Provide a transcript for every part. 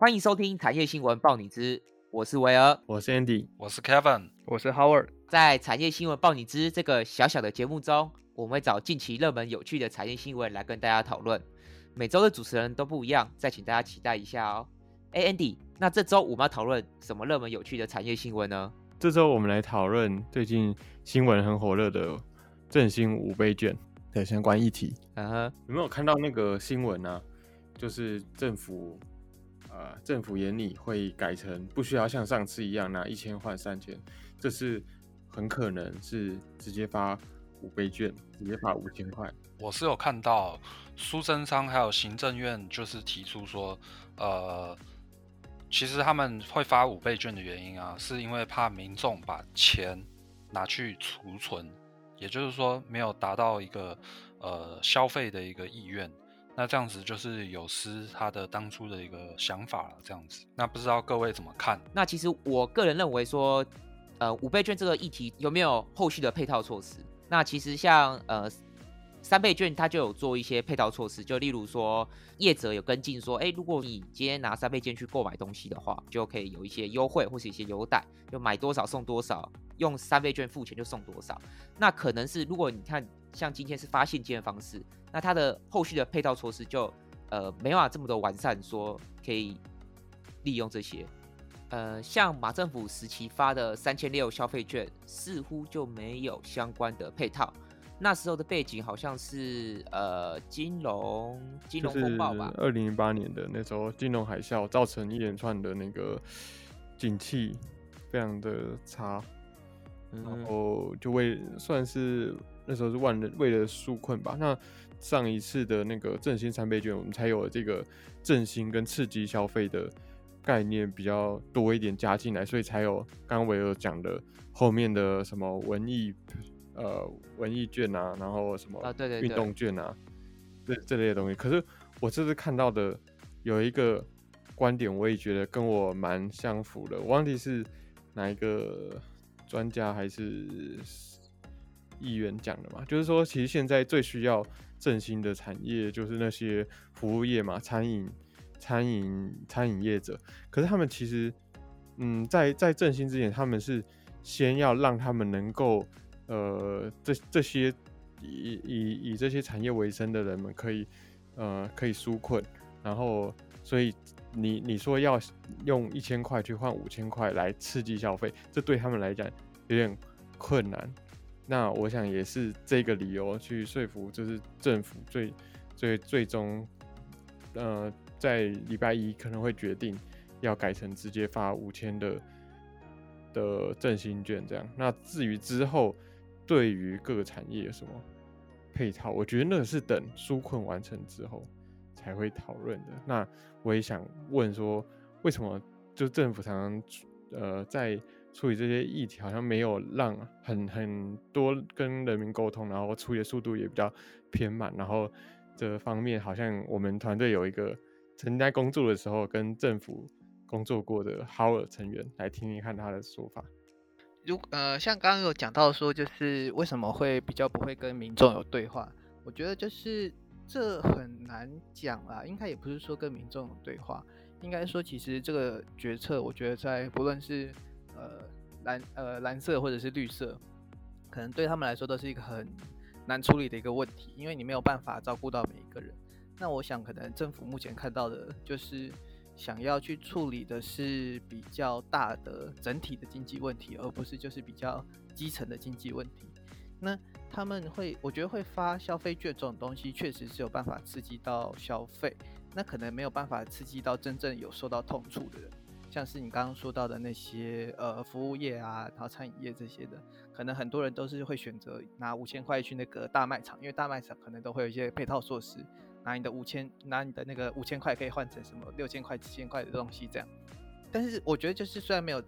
欢迎收听产业新闻报你知，我是维尔，我是 Andy，我是 Kevin，我是 Howard。在产业新闻报你知这个小小的节目中，我们会找近期热门有趣的产业新闻来跟大家讨论。每周的主持人都不一样，再请大家期待一下哦。哎，Andy，那这周我们要讨论什么热门有趣的产业新闻呢？这周我们来讨论最近新闻很火热的振兴五倍券的相关议题。嗯哼，有没有看到那个新闻呢？就是政府。呃，政府眼里会改成不需要像上次一样拿一千换三千，这是很可能是直接发五倍券，直接发五千块。我是有看到苏贞昌还有行政院就是提出说，呃，其实他们会发五倍券的原因啊，是因为怕民众把钱拿去储存，也就是说没有达到一个呃消费的一个意愿。那这样子就是有失他的当初的一个想法了，这样子。那不知道各位怎么看？那其实我个人认为说，呃，五倍券这个议题有没有后续的配套措施？那其实像呃三倍券，它就有做一些配套措施，就例如说业者有跟进说，哎，如果你今天拿三倍券去购买东西的话，就可以有一些优惠或是一些优待，就买多少送多少，用三倍券付钱就送多少。那可能是如果你看像今天是发现金的方式。那它的后续的配套措施就呃没办法这么多完善，说可以利用这些，呃，像马政府时期发的三千六消费券，似乎就没有相关的配套。那时候的背景好像是呃金融金融风暴吧，二零零八年的那时候金融海啸造成一连串的那个景气非常的差，然后就为算是那时候是万人为了纾困吧，那。上一次的那个振兴三倍券，我们才有这个振兴跟刺激消费的概念比较多一点加进来，所以才有刚刚维尔讲的后面的什么文艺呃文艺券啊，然后什么啊对对运动券啊这这类的东西。可是我这次看到的有一个观点，我也觉得跟我蛮相符的。我忘记是哪一个专家还是议员讲的嘛，就是说其实现在最需要。振兴的产业就是那些服务业嘛，餐饮、餐饮、餐饮业者。可是他们其实，嗯，在在振兴之前，他们是先要让他们能够，呃，这这些以以以这些产业为生的人们可以，呃，可以纾困。然后，所以你你说要用一千块去换五千块来刺激消费，这对他们来讲有点困难。那我想也是这个理由去说服，就是政府最最最终，呃，在礼拜一可能会决定要改成直接发五千的的振兴券这样。那至于之后对于各个产业有什么配套，我觉得那是等纾困完成之后才会讨论的。那我也想问说，为什么就政府常常呃在处理这些议题好像没有让很很多跟人民沟通，然后处理的速度也比较偏慢。然后这方面好像我们团队有一个曾经在工作的时候跟政府工作过的 Howard 成员来听听看他的说法。如呃，像刚刚有讲到说，就是为什么会比较不会跟民众有对话？我觉得就是这很难讲啊，应该也不是说跟民众有对话，应该说其实这个决策，我觉得在不论是呃，蓝呃蓝色或者是绿色，可能对他们来说都是一个很难处理的一个问题，因为你没有办法照顾到每一个人。那我想，可能政府目前看到的就是想要去处理的是比较大的整体的经济问题，而不是就是比较基层的经济问题。那他们会，我觉得会发消费券这种东西，确实是有办法刺激到消费，那可能没有办法刺激到真正有受到痛处的人。像是你刚刚说到的那些呃服务业啊，然后餐饮业这些的，可能很多人都是会选择拿五千块去那个大卖场，因为大卖场可能都会有一些配套措施，拿你的五千拿你的那个五千块可以换成什么六千块、七千块的东西这样。但是我觉得就是虽然没有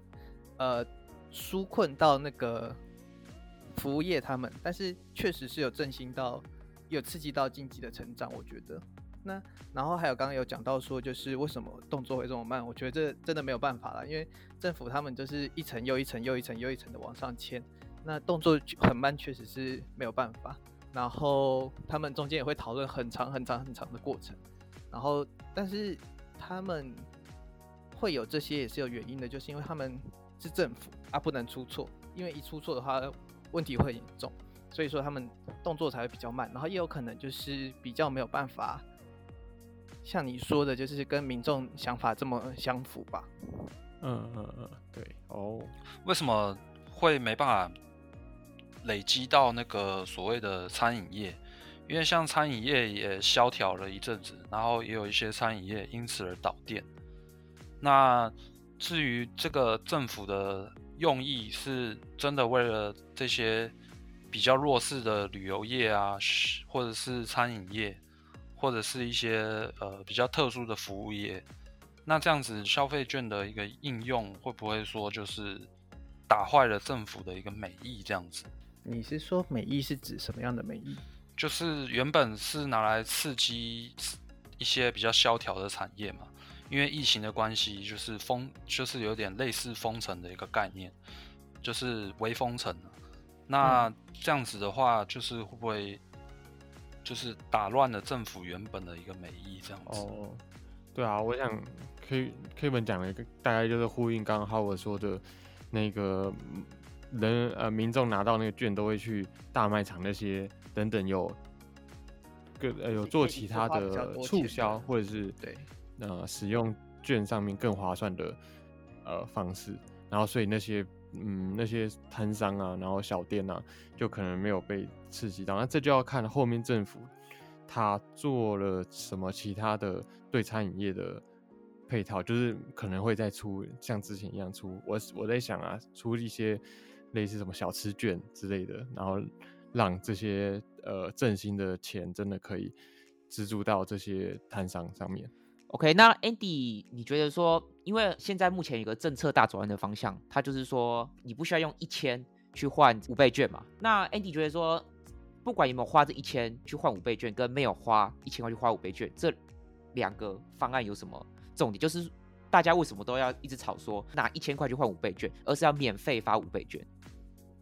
呃纾困到那个服务业他们，但是确实是有振兴到有刺激到经济的成长，我觉得。那然后还有刚刚有讲到说，就是为什么动作会这么慢？我觉得这真的没有办法了，因为政府他们就是一层又一层又一层又一层的往上签，那动作很慢，确实是没有办法。然后他们中间也会讨论很长很长很长的过程，然后但是他们会有这些也是有原因的，就是因为他们是政府啊，不能出错，因为一出错的话问题会很严重，所以说他们动作才会比较慢，然后也有可能就是比较没有办法像你说的，就是跟民众想法这么相符吧。嗯嗯嗯，对哦，为什么会没办法累积到那个所谓的餐饮业？因为像餐饮业也萧条了一阵子，然后也有一些餐饮业因此而倒店。那至于这个政府的用意，是真的为了这些比较弱势的旅游业啊，或者是餐饮业，或者是一些呃比较特殊的服务业？那这样子消费券的一个应用，会不会说就是打坏了政府的一个美意？这样子？你是说美意是指什么样的美意？就是原本是拿来刺激一些比较萧条的产业嘛，因为疫情的关系，就是封，就是有点类似封城的一个概念，就是微封城。那这样子的话，就是会不会就是打乱了政府原本的一个美意？这样子？哦，对啊，我想。K K 本讲了一个，大概就是呼应刚刚哈我说的，那个人呃民众拿到那个券都会去大卖场那些等等有，个呃有做其他的促销或者是对呃使用券上面更划算的呃方式，然后所以那些嗯那些摊商啊，然后小店啊，就可能没有被刺激到，那这就要看后面政府他做了什么其他的对餐饮业的。配套就是可能会再出像之前一样出，我我在想啊，出一些类似什么小吃券之类的，然后让这些呃振兴的钱真的可以资助到这些摊商上面。OK，那 Andy，你觉得说，因为现在目前有个政策大转弯的方向，它就是说你不需要用一千去换五倍券嘛？那 Andy 觉得说，不管有没有花这一千去换五倍券，跟没有花一千块去花五倍券，这两个方案有什么？重点就是，大家为什么都要一直吵说拿一千块去换五倍券，而是要免费发五倍券？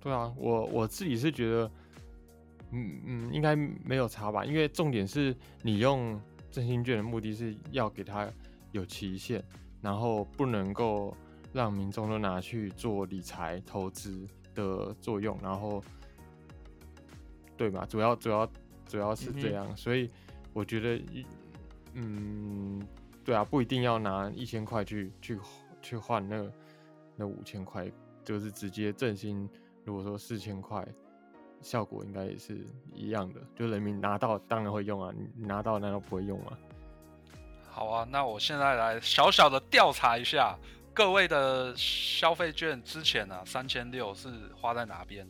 对啊，我我自己是觉得，嗯嗯，应该没有差吧？因为重点是你用振兴券的目的是要给他有期限，然后不能够让民众都拿去做理财投资的作用，然后对吧？主要主要主要是这样，所以我觉得，嗯。对啊，不一定要拿一千块去去去换那那五千块，就是直接振兴。如果说四千块，效果应该也是一样的。就人民拿到当然会用啊，你拿到难道不会用吗？好啊，那我现在来小小的调查一下各位的消费券之前啊，三千六是花在哪边？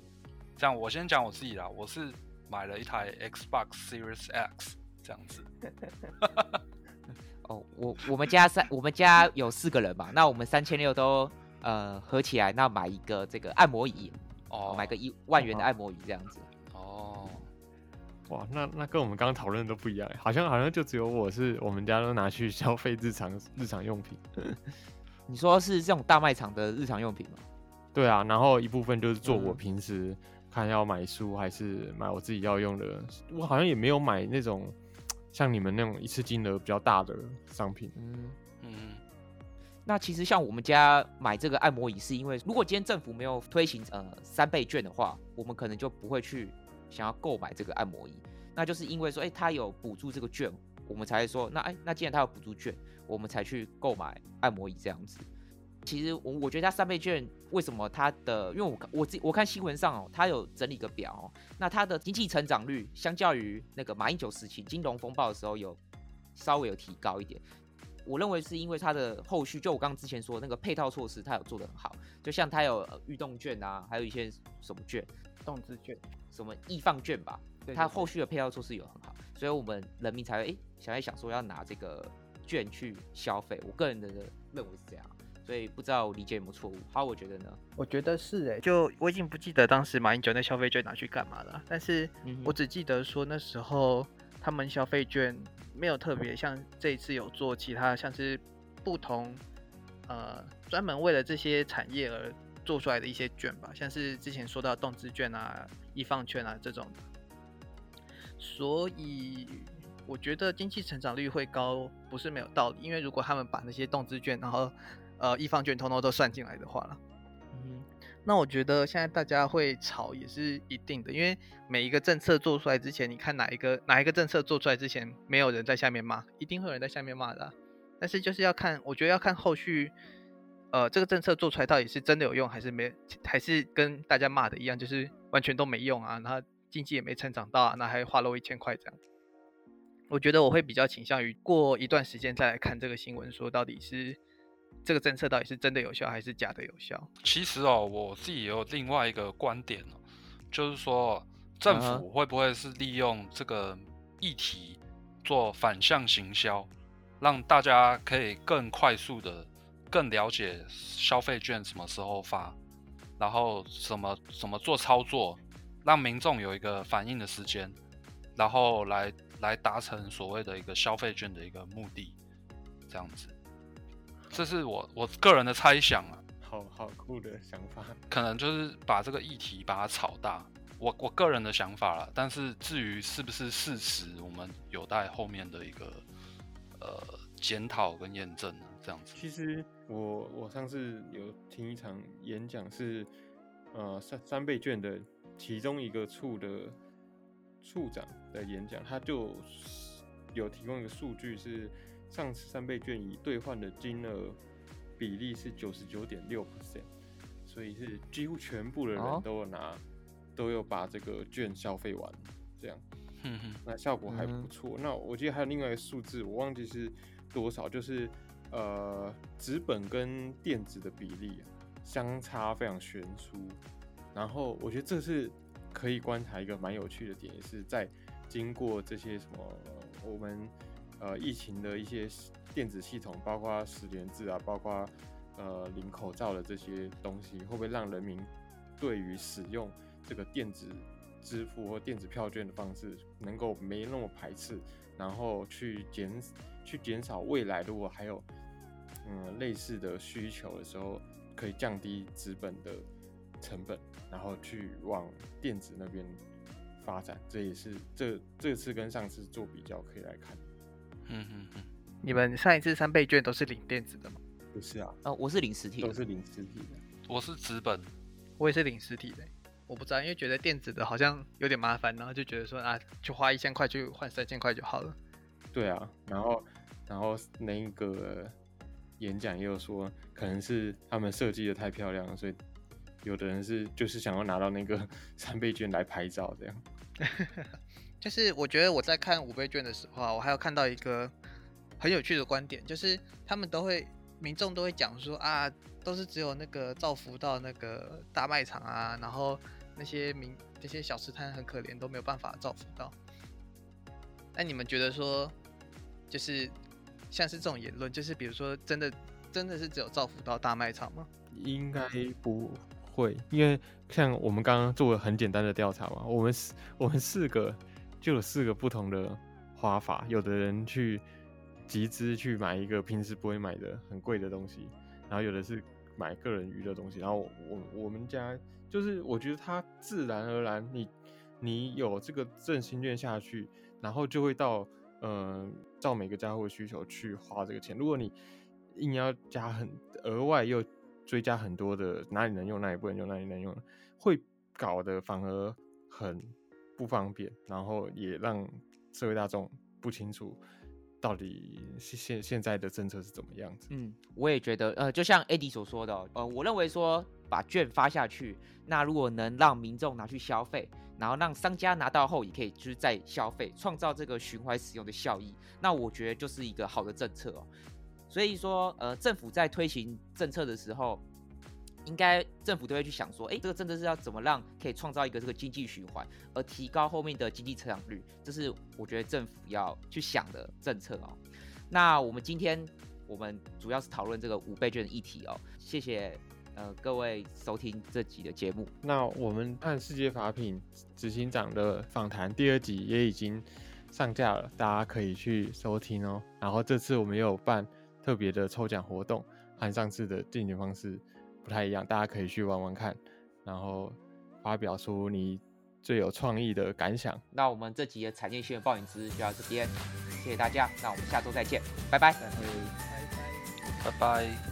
这样我先讲我自己啦，我是买了一台 Xbox Series X 这样子。哦，我我们家三，我们家有四个人嘛，那我们三千六都呃合起来，那买一个这个按摩椅，哦，买个一万元的按摩椅这样子。哦，哇，那那跟我们刚刚讨论的都不一样，好像好像就只有我是我们家都拿去消费日常日常用品。你说是这种大卖场的日常用品吗？对啊，然后一部分就是做我平时看要买书还是买我自己要用的，我好像也没有买那种。像你们那种一次金额比较大的商品，嗯嗯，那其实像我们家买这个按摩椅，是因为如果今天政府没有推行呃三倍券的话，我们可能就不会去想要购买这个按摩椅。那就是因为说，哎，他有补助这个券，我们才说，那哎，那既然他有补助券，我们才去购买按摩椅这样子。其实我我觉得它三倍券为什么它的，因为我我自我看新闻上哦，它有整理个表哦，那它的经济成长率相较于那个马英九时期金融风暴的时候有稍微有提高一点。我认为是因为它的后续，就我刚刚之前说那个配套措施，它有做的很好，就像它有预动券啊，还有一些什么券，动资券，什么易放券吧，它后续的配套措施有很好，所以我们人民才会哎想在想说要拿这个券去消费。我个人的认为是这样。所以不知道我理解有没有错误，好，我觉得呢？我觉得是哎，就我已经不记得当时马英九那消费券拿去干嘛了，但是我只记得说那时候他们消费券没有特别像这一次有做其他像是不同呃专门为了这些产业而做出来的一些券吧，像是之前说到动资券啊、易放券啊这种，所以。我觉得经济成长率会高不是没有道理，因为如果他们把那些动资券，然后呃易放券通通都算进来的话了。那我觉得现在大家会吵也是一定的，因为每一个政策做出来之前，你看哪一个哪一个政策做出来之前，没有人在下面骂，一定会有人在下面骂的。但是就是要看，我觉得要看后续，呃，这个政策做出来到底是真的有用，还是没，还是跟大家骂的一样，就是完全都没用啊，然后经济也没成长到啊，那还花了我一千块这样。我觉得我会比较倾向于过一段时间再来看这个新闻，说到底是。这个政策到底是真的有效还是假的有效？其实哦，我自己也有另外一个观点哦，就是说政府会不会是利用这个议题做反向行销，让大家可以更快速的、更了解消费券什么时候发，然后怎么怎么做操作，让民众有一个反应的时间，然后来来达成所谓的一个消费券的一个目的，这样子。这是我我个人的猜想啊，好好酷的想法，可能就是把这个议题把它炒大，我我个人的想法了。但是至于是不是事实，我们有待后面的一个呃检讨跟验证呢。这样子。其实我我上次有听一场演讲，是呃三三倍券的其中一个处的处长的演讲，他就有提供一个数据是。上次三倍券以兑换的金额比例是九十九点六 percent，所以是几乎全部的人都有拿，都有把这个券消费完，这样，那效果还不错。那我记得还有另外一个数字，我忘记是多少，就是呃纸本跟电子的比例相差非常悬殊。然后我觉得这是可以观察一个蛮有趣的点，也是在经过这些什么我们。呃，疫情的一些电子系统，包括十连制啊，包括呃领口罩的这些东西，会不会让人民对于使用这个电子支付或电子票券的方式能够没那么排斥，然后去减去减少未来如果还有嗯类似的需求的时候，可以降低资本的成本，然后去往电子那边发展，这也是这这次跟上次做比较可以来看。嗯嗯嗯，你们上一次三倍券都是领电子的吗？不是啊，哦，我是领实体的，都是领实体的。我是纸本，我也是领实体的。我不知道，因为觉得电子的好像有点麻烦，然后就觉得说啊，就花一千块去换三千块就好了。对啊，然后然后那个演讲也有说，可能是他们设计的太漂亮了，所以有的人是就是想要拿到那个三倍券来拍照这样。就是我觉得我在看五倍券的时候啊，我还有看到一个很有趣的观点，就是他们都会民众都会讲说啊，都是只有那个造福到那个大卖场啊，然后那些民这些小吃摊很可怜，都没有办法造福到。那你们觉得说，就是像是这种言论，就是比如说真的真的是只有造福到大卖场吗？应该不会，因为像我们刚刚做了很简单的调查嘛，我们四我们四个。就有四个不同的花法，有的人去集资去买一个平时不会买的很贵的东西，然后有的是买个人娱乐东西，然后我我们家就是我觉得它自然而然，你你有这个振兴券下去，然后就会到嗯照每个家户的需求去花这个钱。如果你硬要加很额外又追加很多的哪里能用哪里不能用哪里能用，会搞得反而很。不方便，然后也让社会大众不清楚到底现现在的政策是怎么样子。嗯，我也觉得，呃，就像 AD 所说的，呃，我认为说把券发下去，那如果能让民众拿去消费，然后让商家拿到后也可以就是在消费，创造这个循环使用的效益，那我觉得就是一个好的政策哦。所以说，呃，政府在推行政策的时候。应该政府都会去想说，哎，这个政策是要怎么让可以创造一个这个经济循环，而提高后面的经济成长率，这是我觉得政府要去想的政策哦。那我们今天我们主要是讨论这个五倍券的议题哦。谢谢呃各位收听这集的节目。那我们按世界法品执行长的访谈第二集也已经上架了，大家可以去收听哦。然后这次我们也有办特别的抽奖活动，和上次的进行方式。不太一样，大家可以去玩玩看，然后发表出你最有创意的感想。那我们这集的产业新闻报影之就到这边，谢谢大家，那我们下周再见，拜拜，拜拜，拜拜。